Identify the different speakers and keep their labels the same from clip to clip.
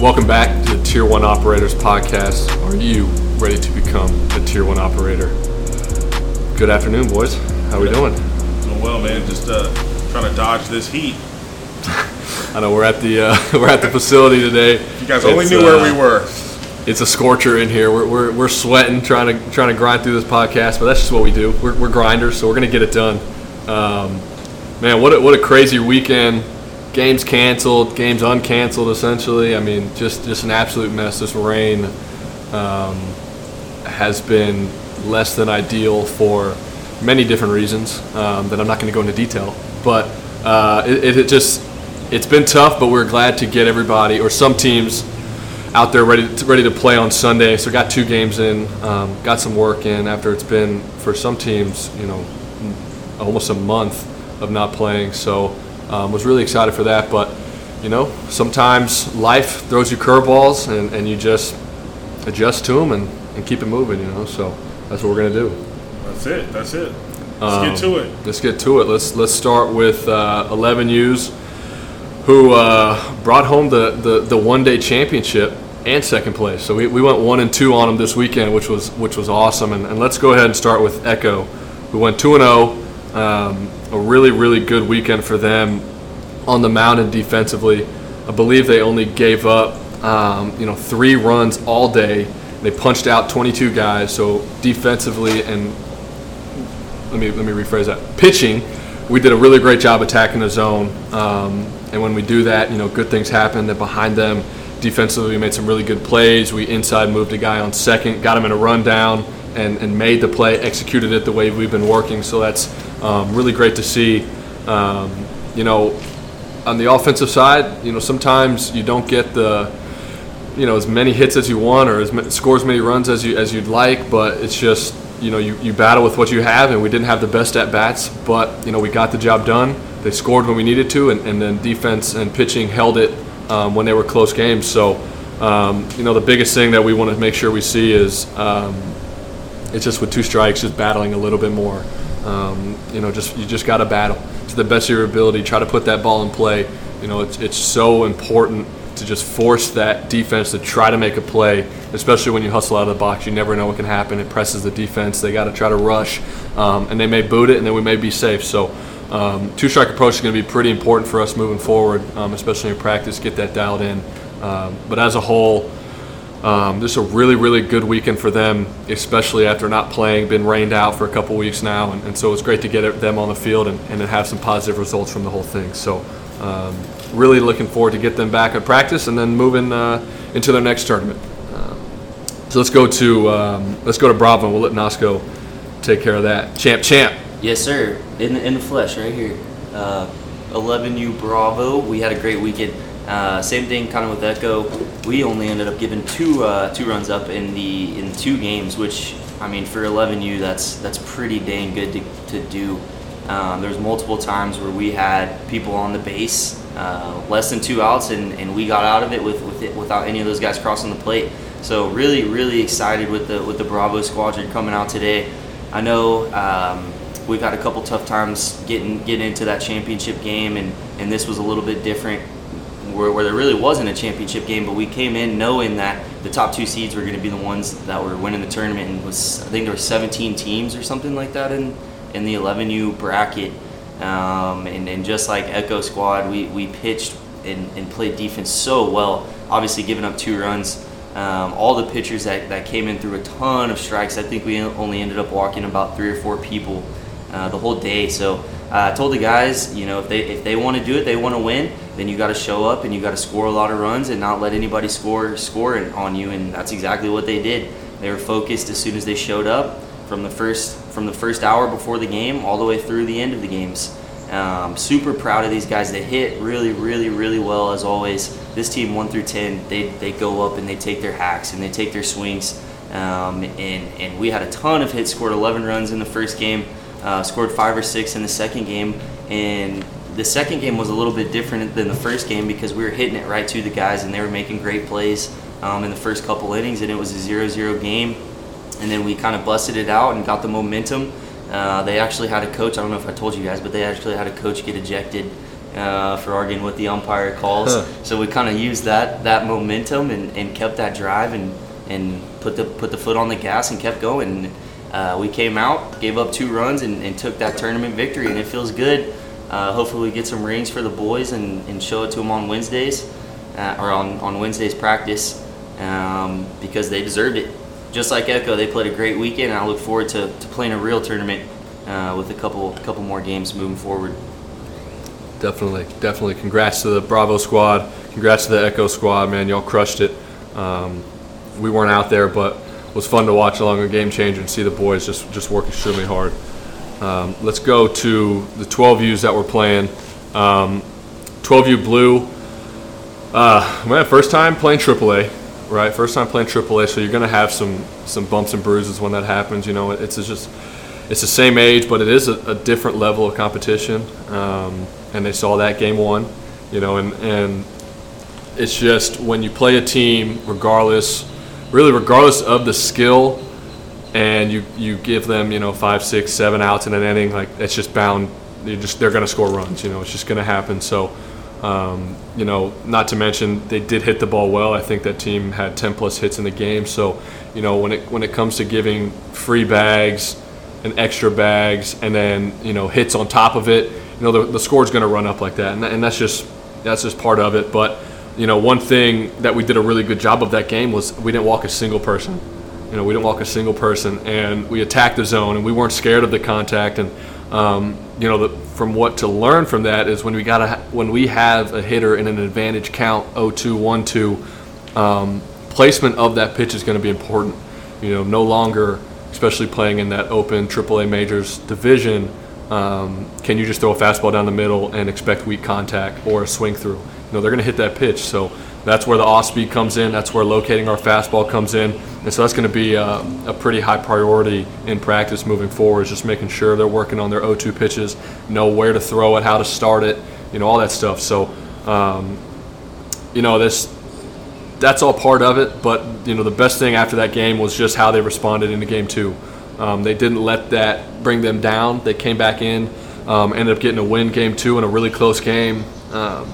Speaker 1: Welcome back to the Tier 1 Operators Podcast. Are you ready to become a Tier 1 operator? Good afternoon, boys. How are we doing?
Speaker 2: Doing well, man. Just uh, trying to dodge this heat.
Speaker 1: I know we're at the uh, we're at the facility today.
Speaker 2: You guys only
Speaker 1: It's,
Speaker 2: knew
Speaker 1: uh,
Speaker 2: where we were.
Speaker 1: It's a scorcher in here. We're, we're, we're sweating trying to trying to grind through this podcast, but that's just what we do. We're, we're grinders, so we're gonna get it done. Um, man, what a, what a crazy weekend! Games canceled, games uncanceled. Essentially, I mean, just just an absolute mess. This rain um, has been less than ideal for many different reasons um, that I'm not going to go into detail. But uh, it, it just it's been tough, but we're glad to get everybody or some teams out there ready to, ready to play on Sunday. So got two games in, um, got some work in after it's been for some teams, you know, almost a month of not playing. So um, was really excited for that. But you know, sometimes life throws you curveballs, and, and you just adjust to them and, and keep it moving. You know, so that's what we're gonna do.
Speaker 2: That's it. That's it. Let's
Speaker 1: Um,
Speaker 2: get to it.
Speaker 1: Let's get to it. Let's let's start with uh, 11U's, who uh, brought home the, the, the one day championship and second place. So we, we went one and two on them this weekend, which was which was awesome. And, and let's go ahead and start with Echo, who went two and zero. Um, a really really good weekend for them on the mound and defensively. I believe they only gave up um, you know three runs all day. They punched out 22 guys. So defensively and let me let me rephrase that. Pitching, we did a really great job attacking the zone, um, and when we do that, you know, good things happen. That behind them, defensively, we made some really good plays. We inside moved a guy on second, got him in a rundown, and and made the play, executed it the way we've been working. So that's um, really great to see. Um, you know, on the offensive side, you know, sometimes you don't get the you know as many hits as you want or as ma- score as many runs as you as you'd like, but it's just you know you, you battle with what you have, and we didn't have the best at bats, but you know we got the job done. They scored when we needed to, and, and then defense and pitching held it um, when they were close games. So um, you know the biggest thing that we want to make sure we see is um, it's just with two strikes, just battling a little bit more. Um, you know, just you just got to battle to the best of your ability. Try to put that ball in play. You know, it's it's so important to just force that defense to try to make a play, especially when you hustle out of the box. You never know what can happen. It presses the defense. They got to try to rush, um, and they may boot it, and then we may be safe. So. Um, two strike approach is going to be pretty important for us moving forward, um, especially in practice. Get that dialed in. Um, but as a whole, um, this is a really, really good weekend for them, especially after not playing, been rained out for a couple weeks now, and, and so it's great to get them on the field and, and have some positive results from the whole thing. So, um, really looking forward to get them back at practice and then moving uh, into their next tournament. Um, so let's go to um, let's go to Bravo. We'll let Nasco take care of that. Champ, champ.
Speaker 3: Yes, sir. In the, in the flesh, right here. Uh, 11U Bravo. We had a great weekend. Uh, same thing, kind of with Echo. We only ended up giving two uh, two runs up in the in two games, which I mean for 11U, that's that's pretty dang good to, to do. Um, there's multiple times where we had people on the base, uh, less than two outs, and, and we got out of it with, with it without any of those guys crossing the plate. So really, really excited with the with the Bravo squadron coming out today. I know um, we've had a couple tough times getting getting into that championship game, and, and this was a little bit different, where, where there really wasn't a championship game, but we came in knowing that the top two seeds were going to be the ones that were winning the tournament, and was I think there were 17 teams or something like that in in the 11U bracket, um, and, and just like Echo Squad, we, we pitched and, and played defense so well. Obviously, giving up two runs. Um, all the pitchers that, that came in through a ton of strikes. I think we only ended up walking about three or four people uh, the whole day. So I told the guys, you know, if they if they want to do it, they want to win, then you got to show up and you got to score a lot of runs and not let anybody score score on you. And that's exactly what they did. They were focused as soon as they showed up from the first from the first hour before the game all the way through the end of the games. Um, super proud of these guys. They hit really, really, really well as always. This team one through ten, they they go up and they take their hacks and they take their swings. Um, and and we had a ton of hits. Scored 11 runs in the first game. Uh, scored five or six in the second game. And the second game was a little bit different than the first game because we were hitting it right to the guys and they were making great plays um, in the first couple innings. And it was a 0-0 game. And then we kind of busted it out and got the momentum. Uh, they actually had a coach. I don't know if I told you guys, but they actually had a coach get ejected uh, for arguing with the umpire calls.
Speaker 1: Huh.
Speaker 3: So we kind of used that that momentum and, and kept that drive and and put the put the foot on the gas and kept going. Uh, we came out, gave up two runs, and, and took that tournament victory, and it feels good. Uh, hopefully, we get some rings for the boys and, and show it to them on Wednesdays uh, or on, on Wednesday's practice um, because they deserved it. Just like Echo, they played a great weekend, and I look forward to, to playing a real tournament uh, with a couple couple more games moving forward.
Speaker 1: Definitely, definitely. Congrats to the Bravo squad. Congrats to the Echo squad, man. Y'all crushed it. Um, we weren't out there, but was fun to watch along a game changer and see the boys just just work extremely hard. Um, let's go to the 12Us that we're playing. Um, 12U Blue. Uh, man, first time playing AAA, right? First time playing AAA, so you're gonna have some some bumps and bruises when that happens. You know, it's just it's the same age, but it is a, a different level of competition. Um, and they saw that game one, you know, and and it's just when you play a team, regardless, really regardless of the skill, and you you give them you know five, six, seven outs in an inning, like it's just bound. You just they're going to score runs. You know, it's just going to happen. So. Um, you know, not to mention they did hit the ball well. I think that team had 10 plus hits in the game. So, you know, when it when it comes to giving free bags and extra bags and then you know hits on top of it, you know the, the score's going to run up like that, and, and that's just that's just part of it. But you know, one thing that we did a really good job of that game was we didn't walk a single person. You know, we didn't walk a single person, and we attacked the zone, and we weren't scared of the contact. And um, you know, the, from what to learn from that is when we got a, when we have a hitter in an advantage count 0-2, 1-2, um, placement of that pitch is going to be important. You know, no longer, especially playing in that open AAA majors division, um, can you just throw a fastball down the middle and expect weak contact or a swing through? You know, they're going to hit that pitch. So that's where the off speed comes in. That's where locating our fastball comes in. And so that's going to be a, a pretty high priority in practice moving forward, is just making sure they're working on their 0-2 pitches, know where to throw it, how to start it, you know, all that stuff. So, um, you know, this that's all part of it. But you know, the best thing after that game was just how they responded in the game two. Um, they didn't let that bring them down. They came back in, um, ended up getting a win game two in a really close game. Um,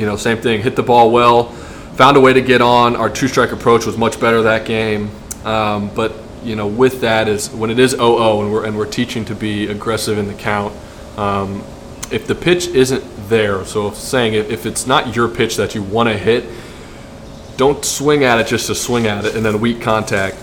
Speaker 1: you know, same thing. Hit the ball well, found a way to get on. Our two strike approach was much better that game. Um, but you know, with that is when it is 0-0 and we're and we're teaching to be aggressive in the count. Um, if the pitch isn't there, so saying if, if it's not your pitch that you want to hit, don't swing at it just to swing at it and then weak contact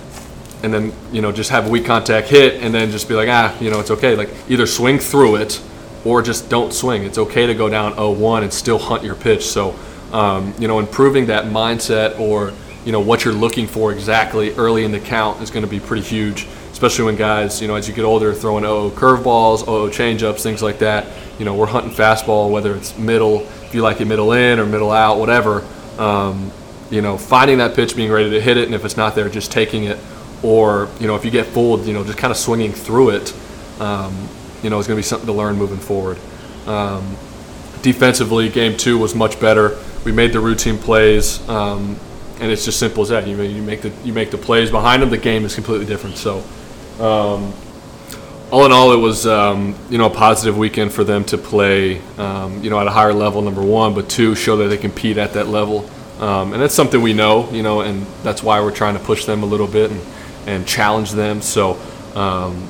Speaker 1: and then you know just have weak contact hit and then just be like ah you know it's okay like either swing through it or just don't swing. It's okay to go down 0-1 and still hunt your pitch. So um, you know improving that mindset or you know what you're looking for exactly early in the count is going to be pretty huge especially when guys you know as you get older throwing 0 curveballs 0 changeups things like that. You know we're hunting fastball whether it's middle if you like it middle in or middle out whatever. Um, you know, finding that pitch, being ready to hit it, and if it's not there, just taking it, or you know, if you get fooled, you know, just kind of swinging through it, um, you know, is going to be something to learn moving forward. Um, defensively, game two was much better. We made the routine plays, um, and it's just simple as that. You, you make the you make the plays behind them. The game is completely different. So, um, all in all, it was um, you know a positive weekend for them to play um, you know at a higher level. Number one, but two, show that they compete at that level. Um, and that's something we know, you know, and that's why we're trying to push them a little bit and, and challenge them. So, um,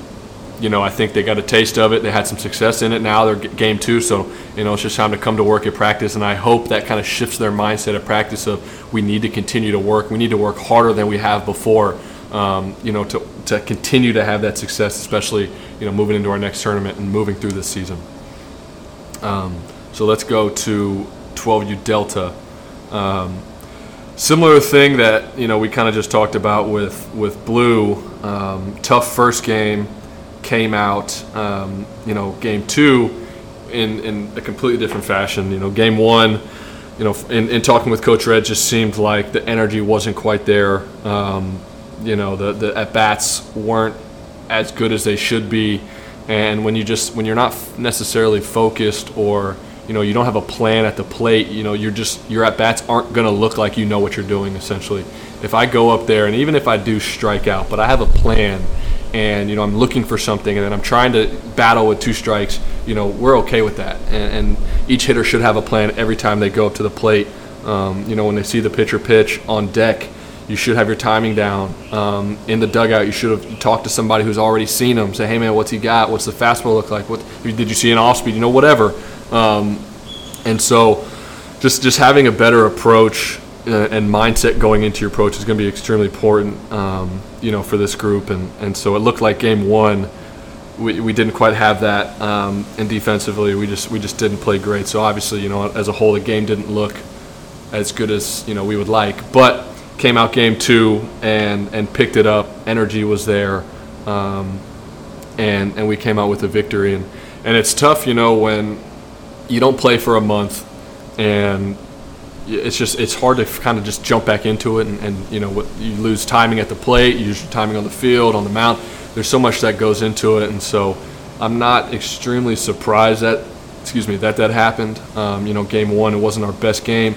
Speaker 1: you know, I think they got a taste of it. They had some success in it. Now they're game two, so you know it's just time to come to work at practice. And I hope that kind of shifts their mindset at practice of we need to continue to work. We need to work harder than we have before. Um, you know, to to continue to have that success, especially you know moving into our next tournament and moving through this season. Um, so let's go to 12U Delta. Um, similar thing that you know we kind of just talked about with with Blue. Um, tough first game came out. Um, you know, game two in in a completely different fashion. You know, game one. You know, in, in talking with Coach Red, just seemed like the energy wasn't quite there. Um, you know, the the at bats weren't as good as they should be, and when you just when you're not necessarily focused or you know you don't have a plan at the plate you know you're just your at bats aren't going to look like you know what you're doing essentially if i go up there and even if i do strike out but i have a plan and you know I'm looking for something, and then I'm trying to battle with two strikes, you know we're okay with that, and, and each hitter should have a plan every time they go up to the plate. Um, you know when they see the pitcher pitch on deck, you should have your timing down. Um, in the dugout, you should have talked to somebody who's already seen him. Say, hey man, what's he got? What's the fastball look like? What did you see an off speed? You know whatever. Um, and so, just just having a better approach uh, and mindset going into your approach is going to be extremely important, um, you know, for this group. And, and so it looked like game one, we, we didn't quite have that. Um, and defensively, we just we just didn't play great. So obviously, you know, as a whole, the game didn't look as good as you know we would like. But came out game two and and picked it up. Energy was there, um, and and we came out with a victory. And and it's tough, you know, when you don't play for a month and it's just it's hard to kind of just jump back into it and, and you know what you lose timing at the plate you lose your timing on the field on the mound. There's so much that goes into it and so i'm not extremely surprised that excuse me that that happened. Um, you know game one it wasn't our best game.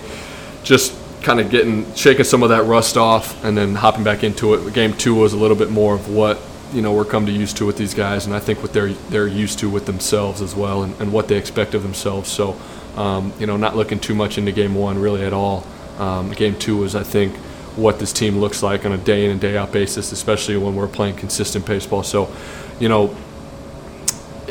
Speaker 1: Just kind of getting shaking some of that rust off and then hopping back into it. Game two was a little bit more of what you know we're come to used to with these guys and i think what they're they're used to with themselves as well and, and what they expect of themselves. So um, you know, not looking too much into game one really at all. Um, game two was, I think, what this team looks like on a day in and day out basis, especially when we're playing consistent baseball. So, you know,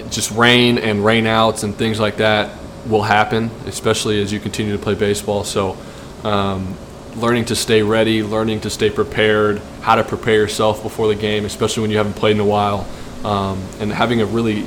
Speaker 1: just rain and rain outs and things like that will happen, especially as you continue to play baseball. So, um, learning to stay ready, learning to stay prepared, how to prepare yourself before the game, especially when you haven't played in a while, um, and having a really,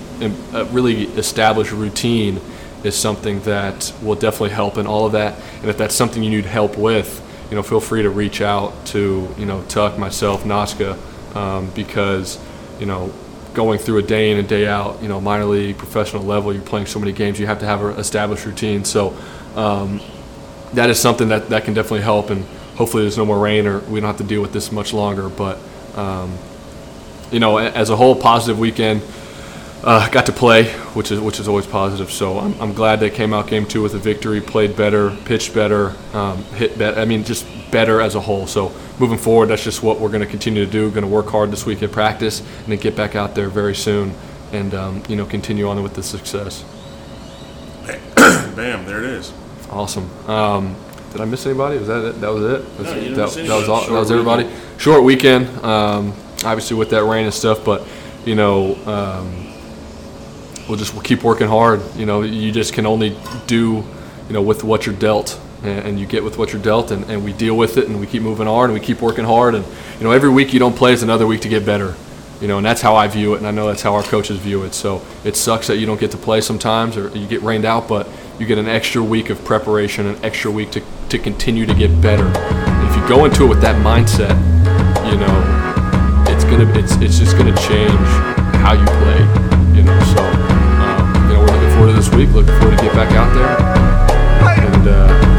Speaker 1: a really established routine is something that will definitely help in all of that. And if that's something you need help with, you know, feel free to reach out to, you know, Tuck, myself, Naska, um, because, you know, going through a day in and day out, you know, minor league, professional level, you're playing so many games, you have to have an established routine. So um, that is something that, that can definitely help. And hopefully there's no more rain or we don't have to deal with this much longer. But, um, you know, as a whole, positive weekend uh, got to play, which is which is always positive. So I'm, I'm glad they came out game two with a victory, played better, pitched better, um, hit better. I mean, just better as a whole. So moving forward, that's just what we're going to continue to do. Going to work hard this week at practice, and then get back out there very soon, and um, you know continue on with the success.
Speaker 2: Bam! There it is.
Speaker 1: Awesome. Um, did I miss anybody? Was that it? That was it.
Speaker 2: No,
Speaker 1: that,
Speaker 2: didn't
Speaker 1: that, that was all, that was everybody.
Speaker 2: weekend.
Speaker 1: Short weekend. Um, obviously with that rain and stuff, but you know, um, we'll just keep working hard. You know, you just can only do, you know, with what you're dealt, and, and you get with what you're dealt, and, and we deal with it, and we keep moving hard, and we keep working hard, and you know, every week you don't play is another week to get better. You know, and that's how I view it, and I know that's how our coaches view it. So it sucks that you don't get to play sometimes, or you get rained out, but you get an extra week of preparation, an extra week to, to continue to get better. And if you go into it with that mindset, you know, it's gonna it's it's just gonna change how you play you know. So, um, you know, we're looking forward to this week. Looking forward to get back out there. And, uh,